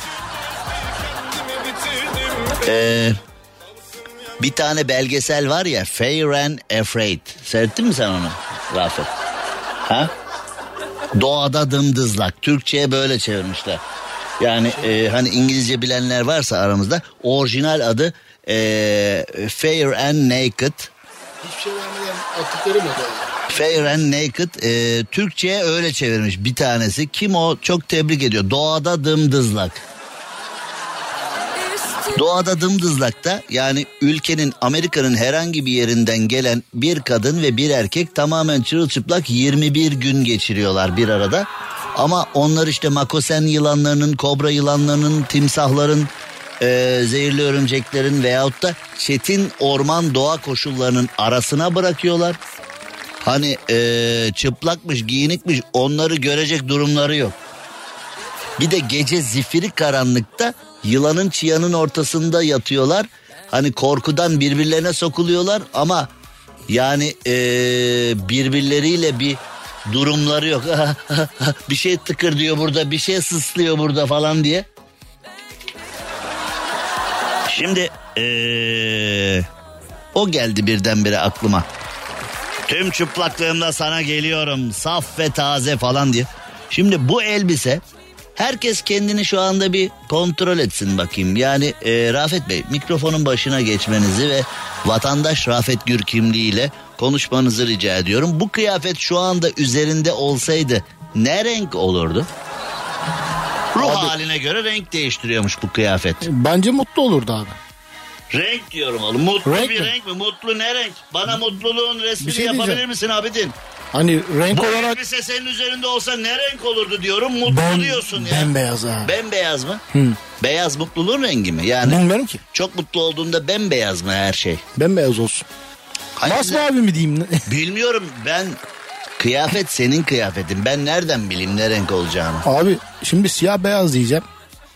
Ee, bir tane belgesel var ya Fair and Afraid. Seyrettin mi sen onu Rafet? Ha? Doğada dımdızlak. Türkçe'ye böyle çevirmişler. Yani e, hani İngilizce bilenler varsa aramızda orijinal adı e, Fair and Naked. Hiçbir şey vermeden attıkları mı yani? Fair and Naked e, Türkçe'ye öyle çevirmiş bir tanesi. Kim o çok tebrik ediyor. Doğada dımdızlak. Doğada dımdızlakta yani ülkenin Amerika'nın herhangi bir yerinden gelen bir kadın ve bir erkek tamamen çırılçıplak 21 gün geçiriyorlar bir arada. Ama onlar işte makosen yılanlarının, kobra yılanlarının, timsahların, e, zehirli örümceklerin veyahut da çetin orman doğa koşullarının arasına bırakıyorlar. Hani e, çıplakmış, giyinikmiş onları görecek durumları yok. Bir de gece zifiri karanlıkta yılanın çıyanın ortasında yatıyorlar. Hani korkudan birbirlerine sokuluyorlar ama yani e, birbirleriyle bir durumları yok. bir şey tıkır diyor burada, bir şey sıslıyor burada falan diye. Şimdi ee, o geldi birdenbire aklıma. Tüm çıplaklığımda sana geliyorum saf ve taze falan diye. Şimdi bu elbise herkes kendini şu anda bir kontrol etsin bakayım. Yani e, Rafet Bey mikrofonun başına geçmenizi ve vatandaş Rafet Gür kimliğiyle konuşmanızı rica ediyorum. Bu kıyafet şu anda üzerinde olsaydı ne renk olurdu? Ruh haline göre renk değiştiriyormuş bu kıyafet. Bence mutlu olurdu abi. Renk diyorum oğlum. Mutlu Renk bir mi? renk mi? Mutlu ne renk? Bana mutluluğun resmini şey yapabilir misin Abidin? Hani renk Bu olarak elbise senin üzerinde olsa ne renk olurdu diyorum. Mutlu ben, diyorsun ya. bembeyaz abi. Bembeyaz mı? Beyaz mutluluğun rengi mi? Yani Bilmiyorum ki. çok mutlu olduğunda bembeyaz mı her şey? Bembeyaz olsun. Hayır, Masmavi mi diyeyim? Bilmiyorum ben kıyafet senin kıyafetin. Ben nereden bileyim ne renk olacağını? abi şimdi siyah beyaz diyeceğim.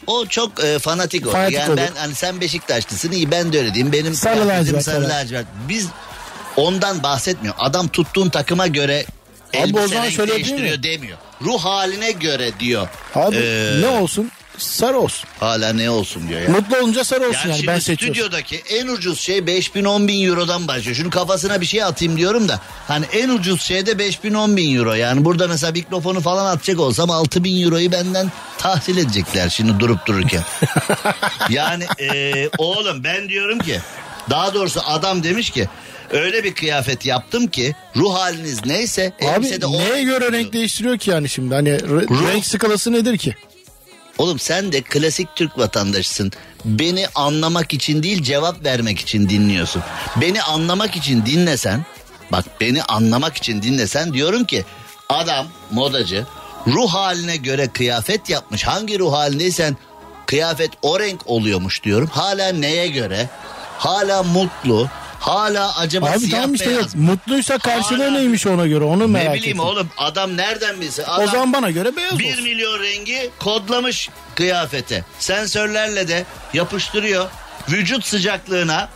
O çok e, fanatik oldu. Fanatik yani oldu. ben hani sen Beşiktaşlısın iyi ben de öyle diyeyim. Benim Sarı lacivert, sarı lacivert. Biz ondan bahsetmiyor. Adam tuttuğun takıma göre Abi o zaman şöyle mı? demiyor. Ruh haline göre diyor. Abi Ee, ne olsun? Sarı olsun. Hala ne olsun diyor ya. Mutlu olunca sarı olsun Yani, yani, şimdi ben seçiyorum. stüdyodaki en ucuz şey 5000 10 bin eurodan başlıyor. Şunu kafasına bir şey atayım diyorum da. Hani en ucuz şey de 5000 10 bin euro. Yani burada mesela mikrofonu falan atacak olsam 6 bin euroyu benden tahsil edecekler şimdi durup dururken. yani e, oğlum ben diyorum ki daha doğrusu adam demiş ki öyle bir kıyafet yaptım ki ruh haliniz neyse Abi neye göre renk değiştiriyor ki yani şimdi? Hani Ruh. renk skalası nedir ki? Oğlum sen de klasik Türk vatandaşısın. Beni anlamak için değil cevap vermek için dinliyorsun. Beni anlamak için dinlesen bak beni anlamak için dinlesen diyorum ki adam modacı ruh haline göre kıyafet yapmış. Hangi ruh halindeysen kıyafet o renk oluyormuş diyorum. Hala neye göre? Hala mutlu. Hala acaba Abi siyah tamam işte beyaz yok. Mutluysa karşılığı Hala- neymiş ona göre onu merak Ne bileyim ettim. oğlum adam nereden bilsin? O Adam zaman bana göre beyaz 1 olsun. milyon rengi kodlamış kıyafete. Sensörlerle de yapıştırıyor. Vücut sıcaklığına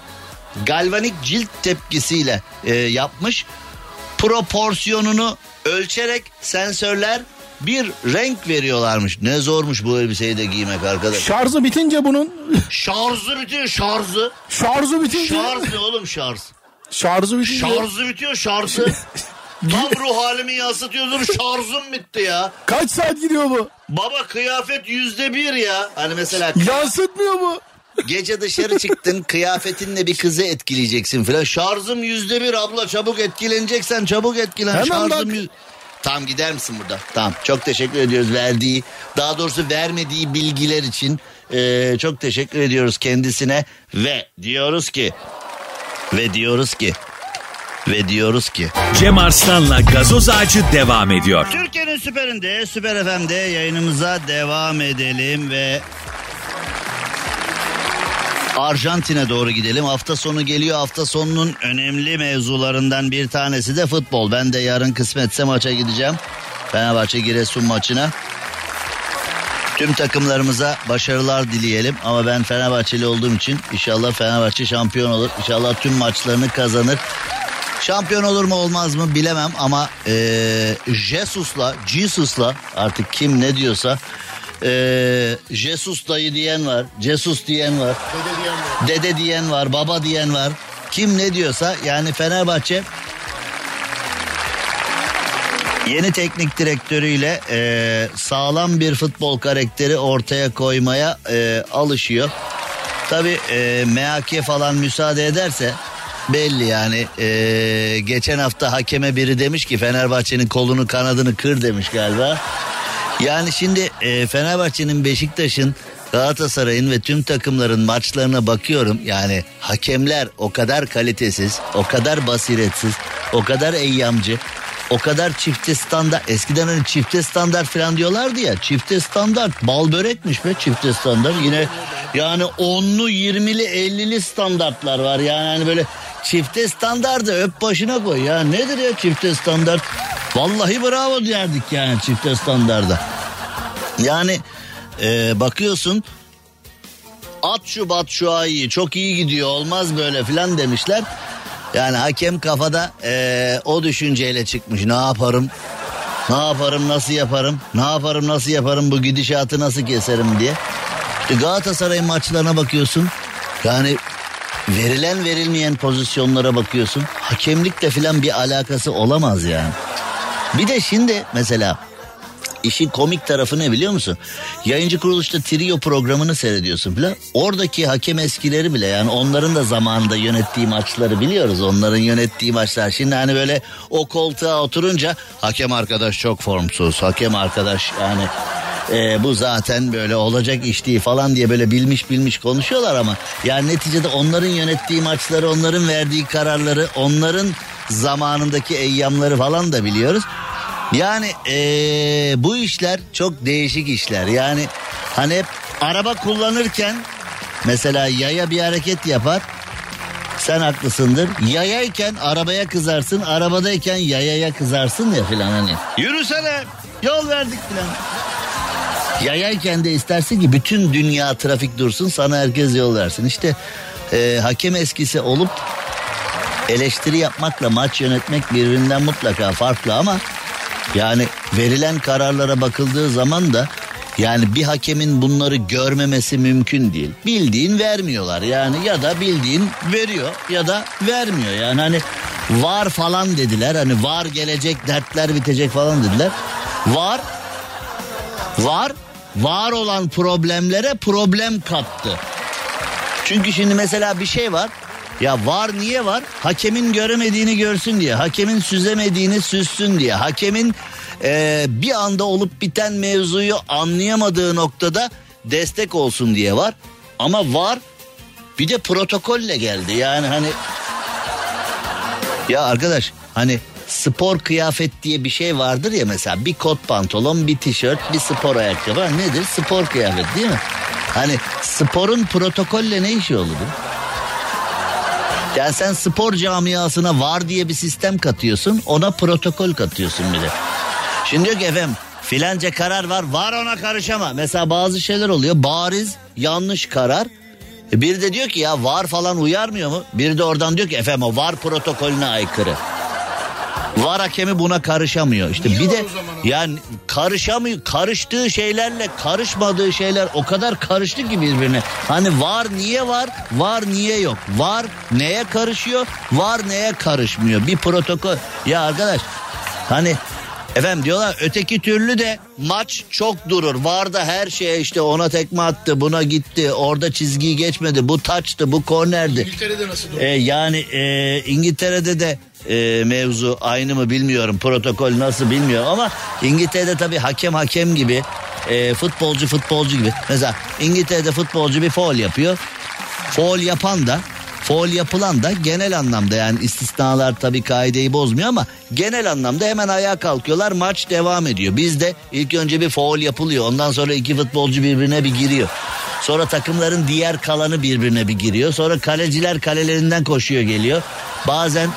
galvanik cilt tepkisiyle e, yapmış. Proporsiyonunu ölçerek sensörler bir renk veriyorlarmış. Ne zormuş bu elbiseyi de giymek arkadaş. Şarjı bitince bunun Şarjı bitiyor şarjı. şarjı bitince Şarj ne oğlum şarj? şarjı bitince Şarjı bitiyor şarjı. Tam ruh halimi yansıtıyordum şarjım bitti ya. kaç saat gidiyor bu? Baba kıyafet yüzde bir ya. Hani mesela Yansıtmıyor mu? gece dışarı çıktın kıyafetinle bir kızı etkileyeceksin filan. Şarjım yüzde bir abla çabuk etkileneceksen çabuk etkilen. Hemen Şarjım bak. yüz... Tamam gider misin burada? Tamam çok teşekkür ediyoruz verdiği daha doğrusu vermediği bilgiler için Ee, çok teşekkür ediyoruz kendisine ve diyoruz ki ve diyoruz ki ve diyoruz ki Cem Arslan'la gazoz ağacı devam ediyor. Türkiye'nin süperinde, süper FM'de yayınımıza devam edelim ve Arjantin'e doğru gidelim. Hafta sonu geliyor. Hafta sonunun önemli mevzularından bir tanesi de futbol. Ben de yarın kısmetse maça gideceğim. Fenerbahçe Giresun maçına. Tüm takımlarımıza başarılar dileyelim ama ben Fenerbahçeli olduğum için inşallah Fenerbahçe şampiyon olur. İnşallah tüm maçlarını kazanır. Şampiyon olur mu olmaz mı bilemem ama eee Jesus'la, Jesus'la artık kim ne diyorsa eee Jesus dayı diyen var, Jesus diyen var, Dede diyen var. dede diyen var, baba diyen var. Kim ne diyorsa yani Fenerbahçe yeni teknik direktörüyle eee, sağlam bir futbol karakteri ortaya koymaya eee, alışıyor. Tabi MHK falan müsaade ederse belli yani. Ee, geçen hafta hakeme biri demiş ki Fenerbahçe'nin kolunu kanadını kır demiş galiba. Yani şimdi e, Fenerbahçe'nin Beşiktaş'ın Galatasaray'ın ve tüm takımların maçlarına bakıyorum. Yani hakemler o kadar kalitesiz, o kadar basiretsiz, o kadar eyyamcı, o kadar çifte standart. Eskiden hani çifte standart falan diyorlardı ya. Çifte standart bal börekmiş be çifte standart. Yine yani onlu, yirmili, ellili standartlar var. Yani hani böyle çifte standartı öp başına koy. Ya nedir ya çifte standart? Vallahi bravo derdik yani çifte standarda. Yani e, bakıyorsun at şu bat şu ayı çok iyi gidiyor olmaz böyle filan demişler. Yani hakem kafada e, o düşünceyle çıkmış ne yaparım ne yaparım nasıl yaparım ne yaparım nasıl yaparım bu gidişatı nasıl keserim diye. İşte Galatasaray maçlarına bakıyorsun yani verilen verilmeyen pozisyonlara bakıyorsun hakemlikle filan bir alakası olamaz yani. Bir de şimdi mesela işin komik tarafı ne biliyor musun? Yayıncı kuruluşta trio programını seyrediyorsun falan. Oradaki hakem eskileri bile yani onların da zamanında yönettiği maçları biliyoruz. Onların yönettiği maçlar. Şimdi hani böyle o koltuğa oturunca hakem arkadaş çok formsuz. Hakem arkadaş yani e, bu zaten böyle olacak iş değil falan diye böyle bilmiş bilmiş konuşuyorlar ama yani neticede onların yönettiği maçları, onların verdiği kararları, onların zamanındaki eyyamları falan da biliyoruz. Yani ee, bu işler çok değişik işler. Yani hani hep araba kullanırken mesela yaya bir hareket yapar. Sen haklısındır. Yayayken arabaya kızarsın, arabadayken yayaya kızarsın ya filan hani. Yürüsene, yol verdik filan. Yayayken de istersin ki bütün dünya trafik dursun sana herkes yol versin. İşte e, hakem eskisi olup eleştiri yapmakla maç yönetmek birbirinden mutlaka farklı ama yani verilen kararlara bakıldığı zaman da yani bir hakemin bunları görmemesi mümkün değil. Bildiğin vermiyorlar yani ya da bildiğin veriyor ya da vermiyor. Yani hani var falan dediler hani var gelecek dertler bitecek falan dediler. Var var var olan problemlere problem kattı. Çünkü şimdi mesela bir şey var. Ya var niye var? Hakemin göremediğini görsün diye. Hakemin süzemediğini süzsün diye. Hakemin e, bir anda olup biten mevzuyu anlayamadığı noktada destek olsun diye var. Ama var bir de protokolle geldi. Yani hani ya arkadaş hani spor kıyafet diye bir şey vardır ya mesela bir kot pantolon bir tişört bir spor ayakkabı nedir spor kıyafet değil mi? Hani sporun protokolle ne işi olur? Yani sen spor camiasına var diye bir sistem katıyorsun ona protokol katıyorsun bir de. Şimdi diyor ki efendim filanca karar var var ona karışama. Mesela bazı şeyler oluyor bariz yanlış karar. E bir de diyor ki ya var falan uyarmıyor mu? Bir de oradan diyor ki efendim o var protokolüne aykırı. Var hakemi buna karışamıyor. İşte Niye bir de yani karışamıyor. Karıştığı şeylerle karışmadığı şeyler o kadar karıştı ki birbirine. Hani var niye var? Var niye yok? Var neye karışıyor? Var neye karışmıyor? Bir protokol. Ya arkadaş hani Efendim diyorlar öteki türlü de maç çok durur. Var da her şeye işte ona tekme attı, buna gitti, orada çizgiyi geçmedi, bu taçtı, bu kornerdi. İngiltere'de nasıl doğru? E, yani e, İngiltere'de de e, mevzu aynı mı bilmiyorum. Protokol nasıl bilmiyorum ama İngiltere'de tabii hakem hakem gibi e, futbolcu futbolcu gibi. Mesela İngiltere'de futbolcu bir foul yapıyor. Foul yapan da foul yapılan da genel anlamda yani istisnalar tabii kaideyi bozmuyor ama genel anlamda hemen ayağa kalkıyorlar maç devam ediyor. Bizde ilk önce bir foul yapılıyor ondan sonra iki futbolcu birbirine bir giriyor. Sonra takımların diğer kalanı birbirine bir giriyor. Sonra kaleciler kalelerinden koşuyor geliyor. Bazen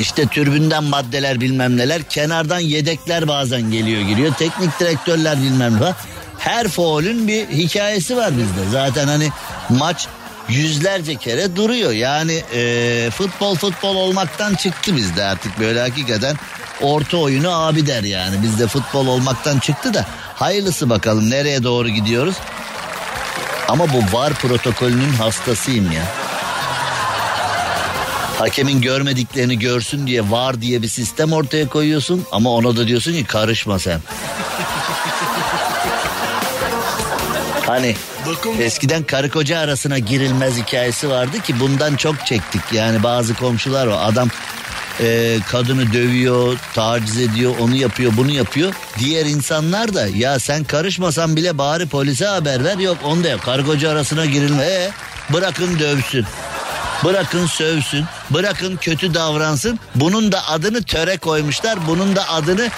işte türbünden maddeler bilmem neler. Kenardan yedekler bazen geliyor giriyor. Teknik direktörler bilmem ne. Her faulün bir hikayesi var bizde. Zaten hani maç yüzlerce kere duruyor. Yani e, futbol futbol olmaktan çıktı bizde artık böyle hakikaten orta oyunu abi der yani. Bizde futbol olmaktan çıktı da hayırlısı bakalım nereye doğru gidiyoruz. Ama bu var protokolünün hastasıyım ya. Hakemin görmediklerini görsün diye var diye bir sistem ortaya koyuyorsun ama ona da diyorsun ki karışma sen. Hani eskiden karı koca arasına girilmez hikayesi vardı ki bundan çok çektik. Yani bazı komşular var adam e, kadını dövüyor, taciz ediyor, onu yapıyor, bunu yapıyor. Diğer insanlar da ya sen karışmasan bile bari polise haber ver. Yok onu da yok. Karı koca arasına girilme. E, bırakın dövsün. Bırakın sövsün. Bırakın kötü davransın. Bunun da adını töre koymuşlar. Bunun da adını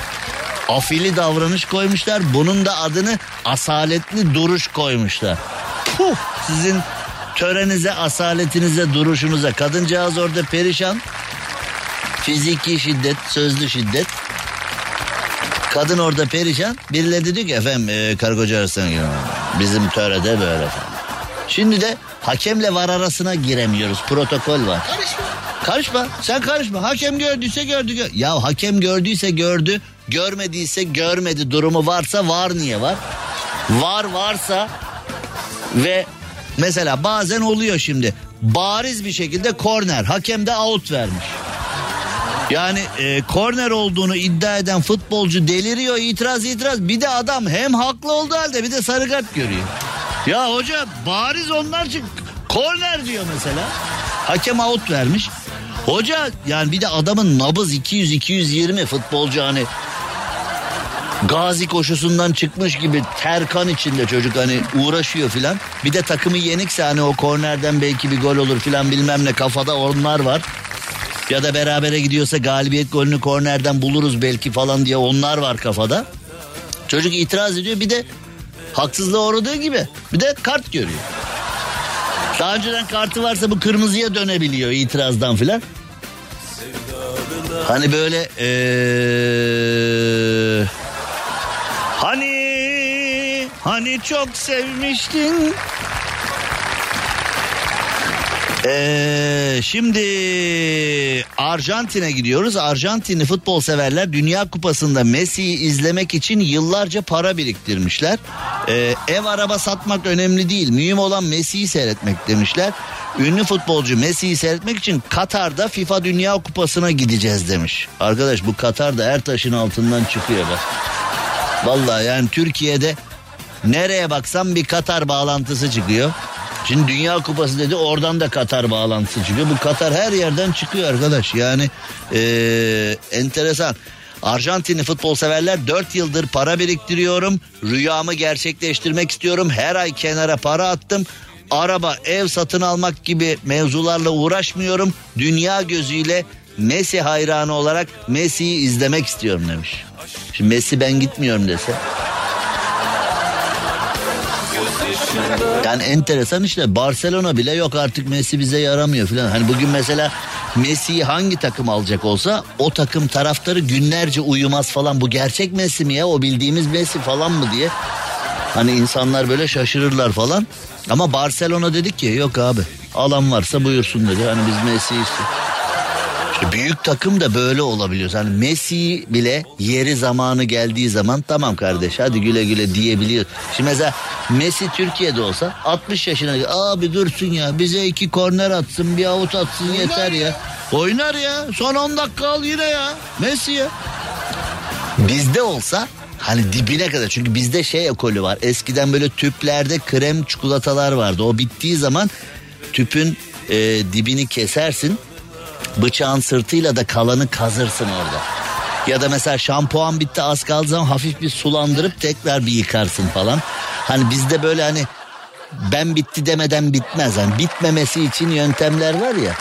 afili davranış koymuşlar. Bunun da adını asaletli duruş koymuşlar. Puh, sizin törenize, asaletinize, duruşunuza. Kadıncağız orada perişan. Fiziki şiddet, sözlü şiddet. Kadın orada perişan. Birileri diyor ki efendim e, karı koca arasına. Bizim törede böyle efendim. Şimdi de hakemle var arasına giremiyoruz. Protokol var. Karışma. Karışma. Sen karışma. Hakem gördüyse gördü. gö- ya hakem gördüyse gördü. Görmediyse görmedi. Durumu varsa var niye var? Var varsa ve mesela bazen oluyor şimdi. Bariz bir şekilde korner. Hakem de out vermiş. Yani e, korner olduğunu iddia eden futbolcu deliriyor itiraz itiraz. Bir de adam hem haklı olduğu halde bir de sarı kart görüyor. Ya hoca bariz onlar için korner diyor mesela. Hakem out vermiş. Hoca yani bir de adamın nabız 200-220 futbolcu hani gazi koşusundan çıkmış gibi terkan içinde çocuk hani uğraşıyor filan. Bir de takımı yenikse hani o kornerden belki bir gol olur filan bilmem ne kafada onlar var. Ya da berabere gidiyorsa galibiyet golünü kornerden buluruz belki falan diye onlar var kafada. Çocuk itiraz ediyor bir de haksızlığa uğradığı gibi bir de kart görüyor. Daha önceden kartı varsa bu kırmızıya dönebiliyor itirazdan filan. Hani böyle ee... Hani hani çok sevmiştin Ee, şimdi Arjantin'e gidiyoruz. Arjantinli futbol severler Dünya Kupası'nda Messi'yi izlemek için yıllarca para biriktirmişler. Ee, ev araba satmak önemli değil. Mühim olan Messi'yi seyretmek demişler. Ünlü futbolcu Messi'yi seyretmek için Katar'da FIFA Dünya Kupası'na gideceğiz demiş. Arkadaş bu Katar'da her taşın altından çıkıyor bak. Vallahi yani Türkiye'de nereye baksam bir Katar bağlantısı çıkıyor. Şimdi Dünya Kupası dedi oradan da Katar bağlantısı çıkıyor. Bu Katar her yerden çıkıyor arkadaş. Yani ee, enteresan. Arjantinli futbol severler 4 yıldır para biriktiriyorum. Rüyamı gerçekleştirmek istiyorum. Her ay kenara para attım. Araba, ev satın almak gibi mevzularla uğraşmıyorum. Dünya gözüyle Messi hayranı olarak Messi'yi izlemek istiyorum demiş. Şimdi Messi ben gitmiyorum dese. Yani enteresan işte Barcelona bile yok artık Messi bize yaramıyor falan. Hani bugün mesela Messi'yi hangi takım alacak olsa o takım taraftarı günlerce uyumaz falan. Bu gerçek Messi mi ya o bildiğimiz Messi falan mı diye. Hani insanlar böyle şaşırırlar falan. Ama Barcelona dedik ki yok abi alan varsa buyursun dedi. Hani biz Messi'yi istiyoruz. İşte büyük takım da böyle olabiliyor. Hani Messi bile yeri zamanı geldiği zaman tamam kardeş hadi güle güle diyebiliyor. Şimdi mesela Messi Türkiye'de olsa 60 yaşına abi dursun ya bize iki korner atsın bir avut atsın yeter ya. Oynar ya son 10 dakika al yine ya Messi ya. Bizde olsa hani dibine kadar çünkü bizde şey ekolü var. Eskiden böyle tüplerde krem çikolatalar vardı. O bittiği zaman tüpün e, dibini kesersin. Bıçağın sırtıyla da kalanı kazırsın orada. Ya da mesela şampuan bitti az kaldığı zaman hafif bir sulandırıp tekrar bir yıkarsın falan. Hani bizde böyle hani ben bitti demeden bitmez. Hani bitmemesi için yöntemler var ya.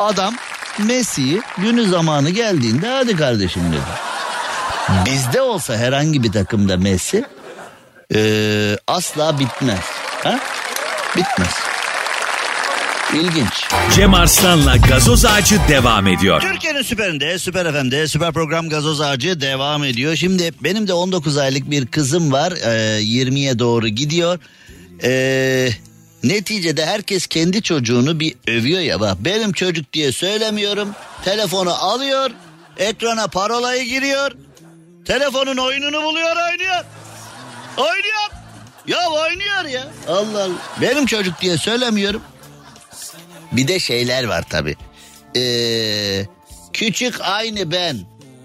Adam Messi'yi günü zamanı geldiğinde hadi kardeşim dedi. Bizde olsa herhangi bir takımda Messi eee, asla bitmez. Ha? Bitmez. İlginç. Cem Arslan'la gazoz ağacı devam ediyor. Türkiye'nin süperinde, süper FM'de, süper program gazoz ağacı devam ediyor. Şimdi benim de 19 aylık bir kızım var. Ee, 20'ye doğru gidiyor. Ee, neticede herkes kendi çocuğunu bir övüyor ya. Bak benim çocuk diye söylemiyorum. Telefonu alıyor. Ekrana parolayı giriyor. Telefonun oyununu buluyor oynuyor. Oynuyor. Ya oynuyor ya. Allah Allah. Benim çocuk diye söylemiyorum. Bir de şeyler var tabi. Ee, küçük aynı ben.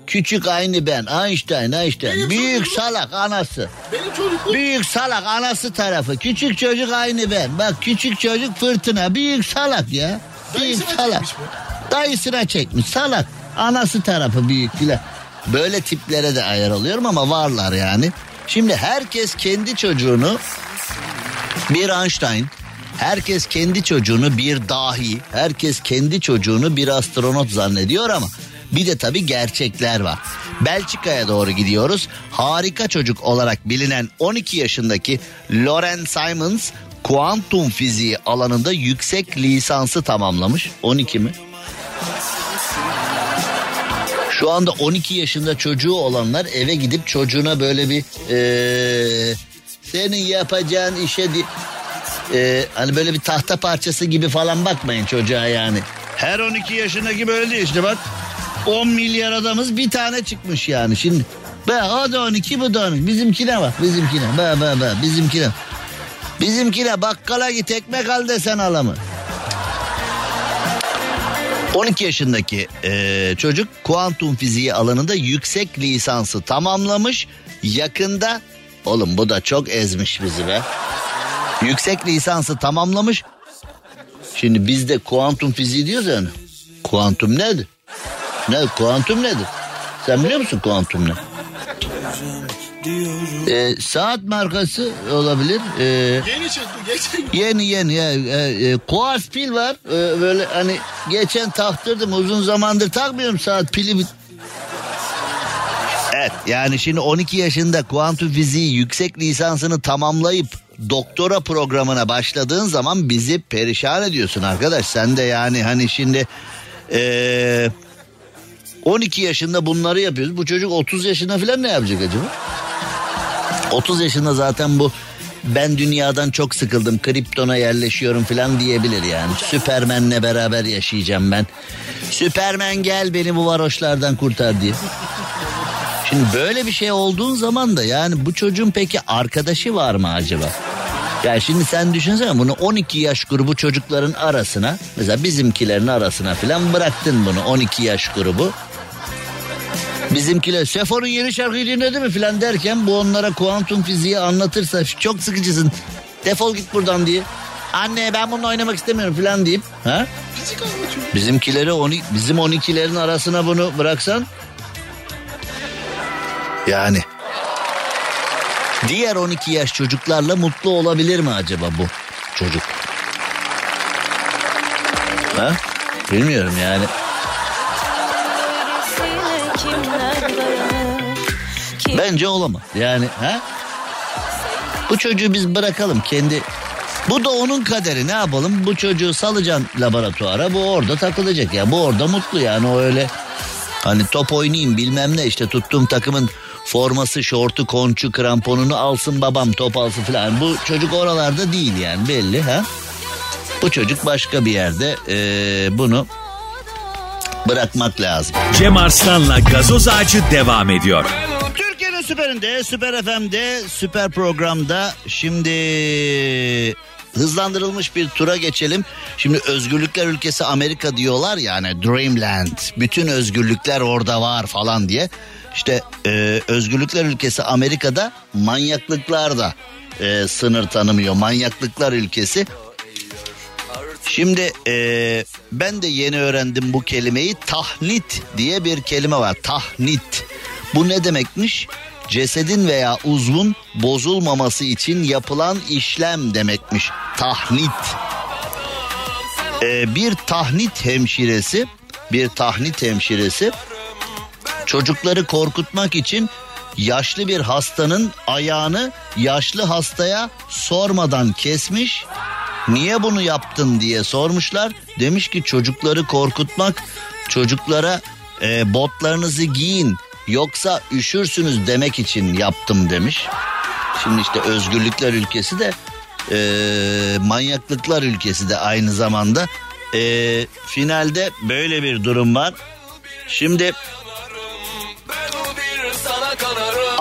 Küçük aynı ben. Einstein, Einstein. Büyük salak anası. Benim çocukluğum. Büyük salak anası tarafı. Küçük çocuk aynı ben. Bak küçük çocuk fırtına. Büyük salak ya. Büyük Dayısına salak. çekmiş Dayısına çekmiş salak. Anası tarafı büyük filan. Böyle tiplere de ayar alıyorum ama varlar yani. Şimdi herkes kendi çocuğunu bir Einstein, herkes kendi çocuğunu bir dahi, herkes kendi çocuğunu bir astronot zannediyor ama bir de tabii gerçekler var. Belçika'ya doğru gidiyoruz. Harika çocuk olarak bilinen 12 yaşındaki Loren Simons kuantum fiziği alanında yüksek lisansı tamamlamış. 12 mi? Şu anda 12 yaşında çocuğu olanlar eve gidip çocuğuna böyle bir eee, senin yapacağın işe di- eee, hani böyle bir tahta parçası gibi falan bakmayın çocuğa yani. Her 12 yaşındaki böyle değil işte bak 10 milyar adamız bir tane çıkmış yani şimdi. Be o da 12 bu da 12 bizimkine bak bizimkine be be be bizimkine. Bizimkine bakkala git ekmek al desen alamı. 12 yaşındaki eee, çocuk kuantum fiziği alanında yüksek lisansı tamamlamış. Yakında oğlum bu da çok ezmiş bizi be. Yüksek lisansı tamamlamış. Şimdi biz de kuantum fiziği diyoruz yani. Kuantum nedir? Ne kuantum nedir? Sen biliyor musun kuantum ne? Ee, saat markası olabilir. Ee, Yeni çıktı geçen. Yeni yeni ya. E, e, kuars pil var. E, böyle hani geçen taktırdım uzun zamandır takmıyorum saat pili bit. Evet yani şimdi 12 yaşında kuantum fiziği yüksek lisansını tamamlayıp doktora programına başladığın zaman bizi perişan ediyorsun arkadaş. Sen de yani hani şimdi e, 12 yaşında bunları yapıyoruz. Bu çocuk 30 yaşında falan ne yapacak acaba? 30 yaşında zaten bu ben dünyadan çok sıkıldım kriptona yerleşiyorum falan diyebilir yani. Süpermen'le beraber yaşayacağım ben. Süpermen gel beni bu varoşlardan kurtar diye. Şimdi böyle bir şey olduğun zaman da yani bu çocuğun peki arkadaşı var mı acaba? Yani şimdi sen düşünsene bunu 12 yaş grubu çocukların arasına mesela bizimkilerin arasına falan bıraktın bunu 12 yaş grubu. Bizimkiler Sefo'nun yeni şarkıyı dinledi mi filan derken bu onlara kuantum fiziği anlatırsa çok sıkıcısın. Defol git buradan diye. Anne ben bununla oynamak istemiyorum filan deyip. Ha? Bizimkileri bizim 12'lerin arasına bunu bıraksan. Yani. Diğer 12 yaş çocuklarla mutlu olabilir mi acaba bu çocuk? Ha? Bilmiyorum yani. Bence olamaz. Yani ha? Bu çocuğu biz bırakalım kendi. Bu da onun kaderi ne yapalım? Bu çocuğu salacaksın laboratuvara bu orada takılacak ya. Bu orada mutlu yani o öyle. Hani top oynayayım bilmem ne işte tuttuğum takımın forması, şortu, konçu, kramponunu alsın babam top alsın falan. Bu çocuk oralarda değil yani belli ha. Bu çocuk başka bir yerde eee, bunu bırakmak lazım. Cem Arslan'la gazoz ağacı devam ediyor. Türkiye'nin süperinde, süper FM'de, süper programda şimdi hızlandırılmış bir tura geçelim. Şimdi özgürlükler ülkesi Amerika diyorlar yani Dreamland. Bütün özgürlükler orada var falan diye. İşte e, özgürlükler ülkesi Amerika'da manyaklıklar da e, sınır tanımıyor. Manyaklıklar ülkesi. Şimdi e, ben de yeni öğrendim bu kelimeyi. Tahnit diye bir kelime var. Tahnit. Bu ne demekmiş? Cesedin veya uzvun bozulmaması için yapılan işlem demekmiş. Tahnit. E, bir tahnit hemşiresi, bir tahnit hemşiresi çocukları korkutmak için yaşlı bir hastanın ayağını yaşlı hastaya sormadan kesmiş. Niye bunu yaptın diye sormuşlar. Demiş ki çocukları korkutmak, çocuklara e, botlarınızı giyin yoksa üşürsünüz demek için yaptım demiş. Şimdi işte özgürlükler ülkesi de e, manyaklıklar ülkesi de aynı zamanda. E, finalde böyle bir durum var. Şimdi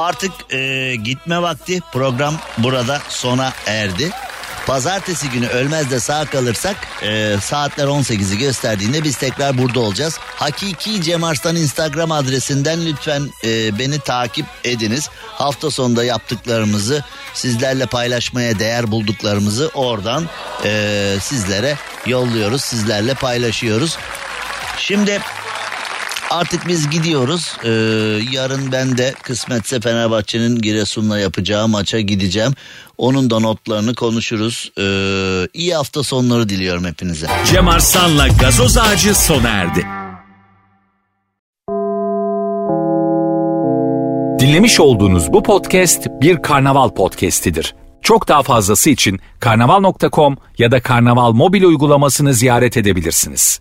artık e, gitme vakti program burada sona erdi. Pazartesi günü ölmez de sağ kalırsak e, saatler 18'i gösterdiğinde biz tekrar burada olacağız. Hakiki Cem Arslan Instagram adresinden lütfen e, beni takip ediniz. Hafta sonunda yaptıklarımızı sizlerle paylaşmaya değer bulduklarımızı oradan e, sizlere yolluyoruz. Sizlerle paylaşıyoruz. Şimdi Artık biz gidiyoruz. Ee, yarın ben de kısmetse Fenerbahçe'nin Giresun'la yapacağı maça gideceğim. Onun da notlarını konuşuruz. Ee, iyi hafta sonları diliyorum hepinize. Cem Arslan'la gazoz ağacı sona erdi. Dinlemiş olduğunuz bu podcast bir karnaval podcastidir. Çok daha fazlası için karnaval.com ya da karnaval mobil uygulamasını ziyaret edebilirsiniz.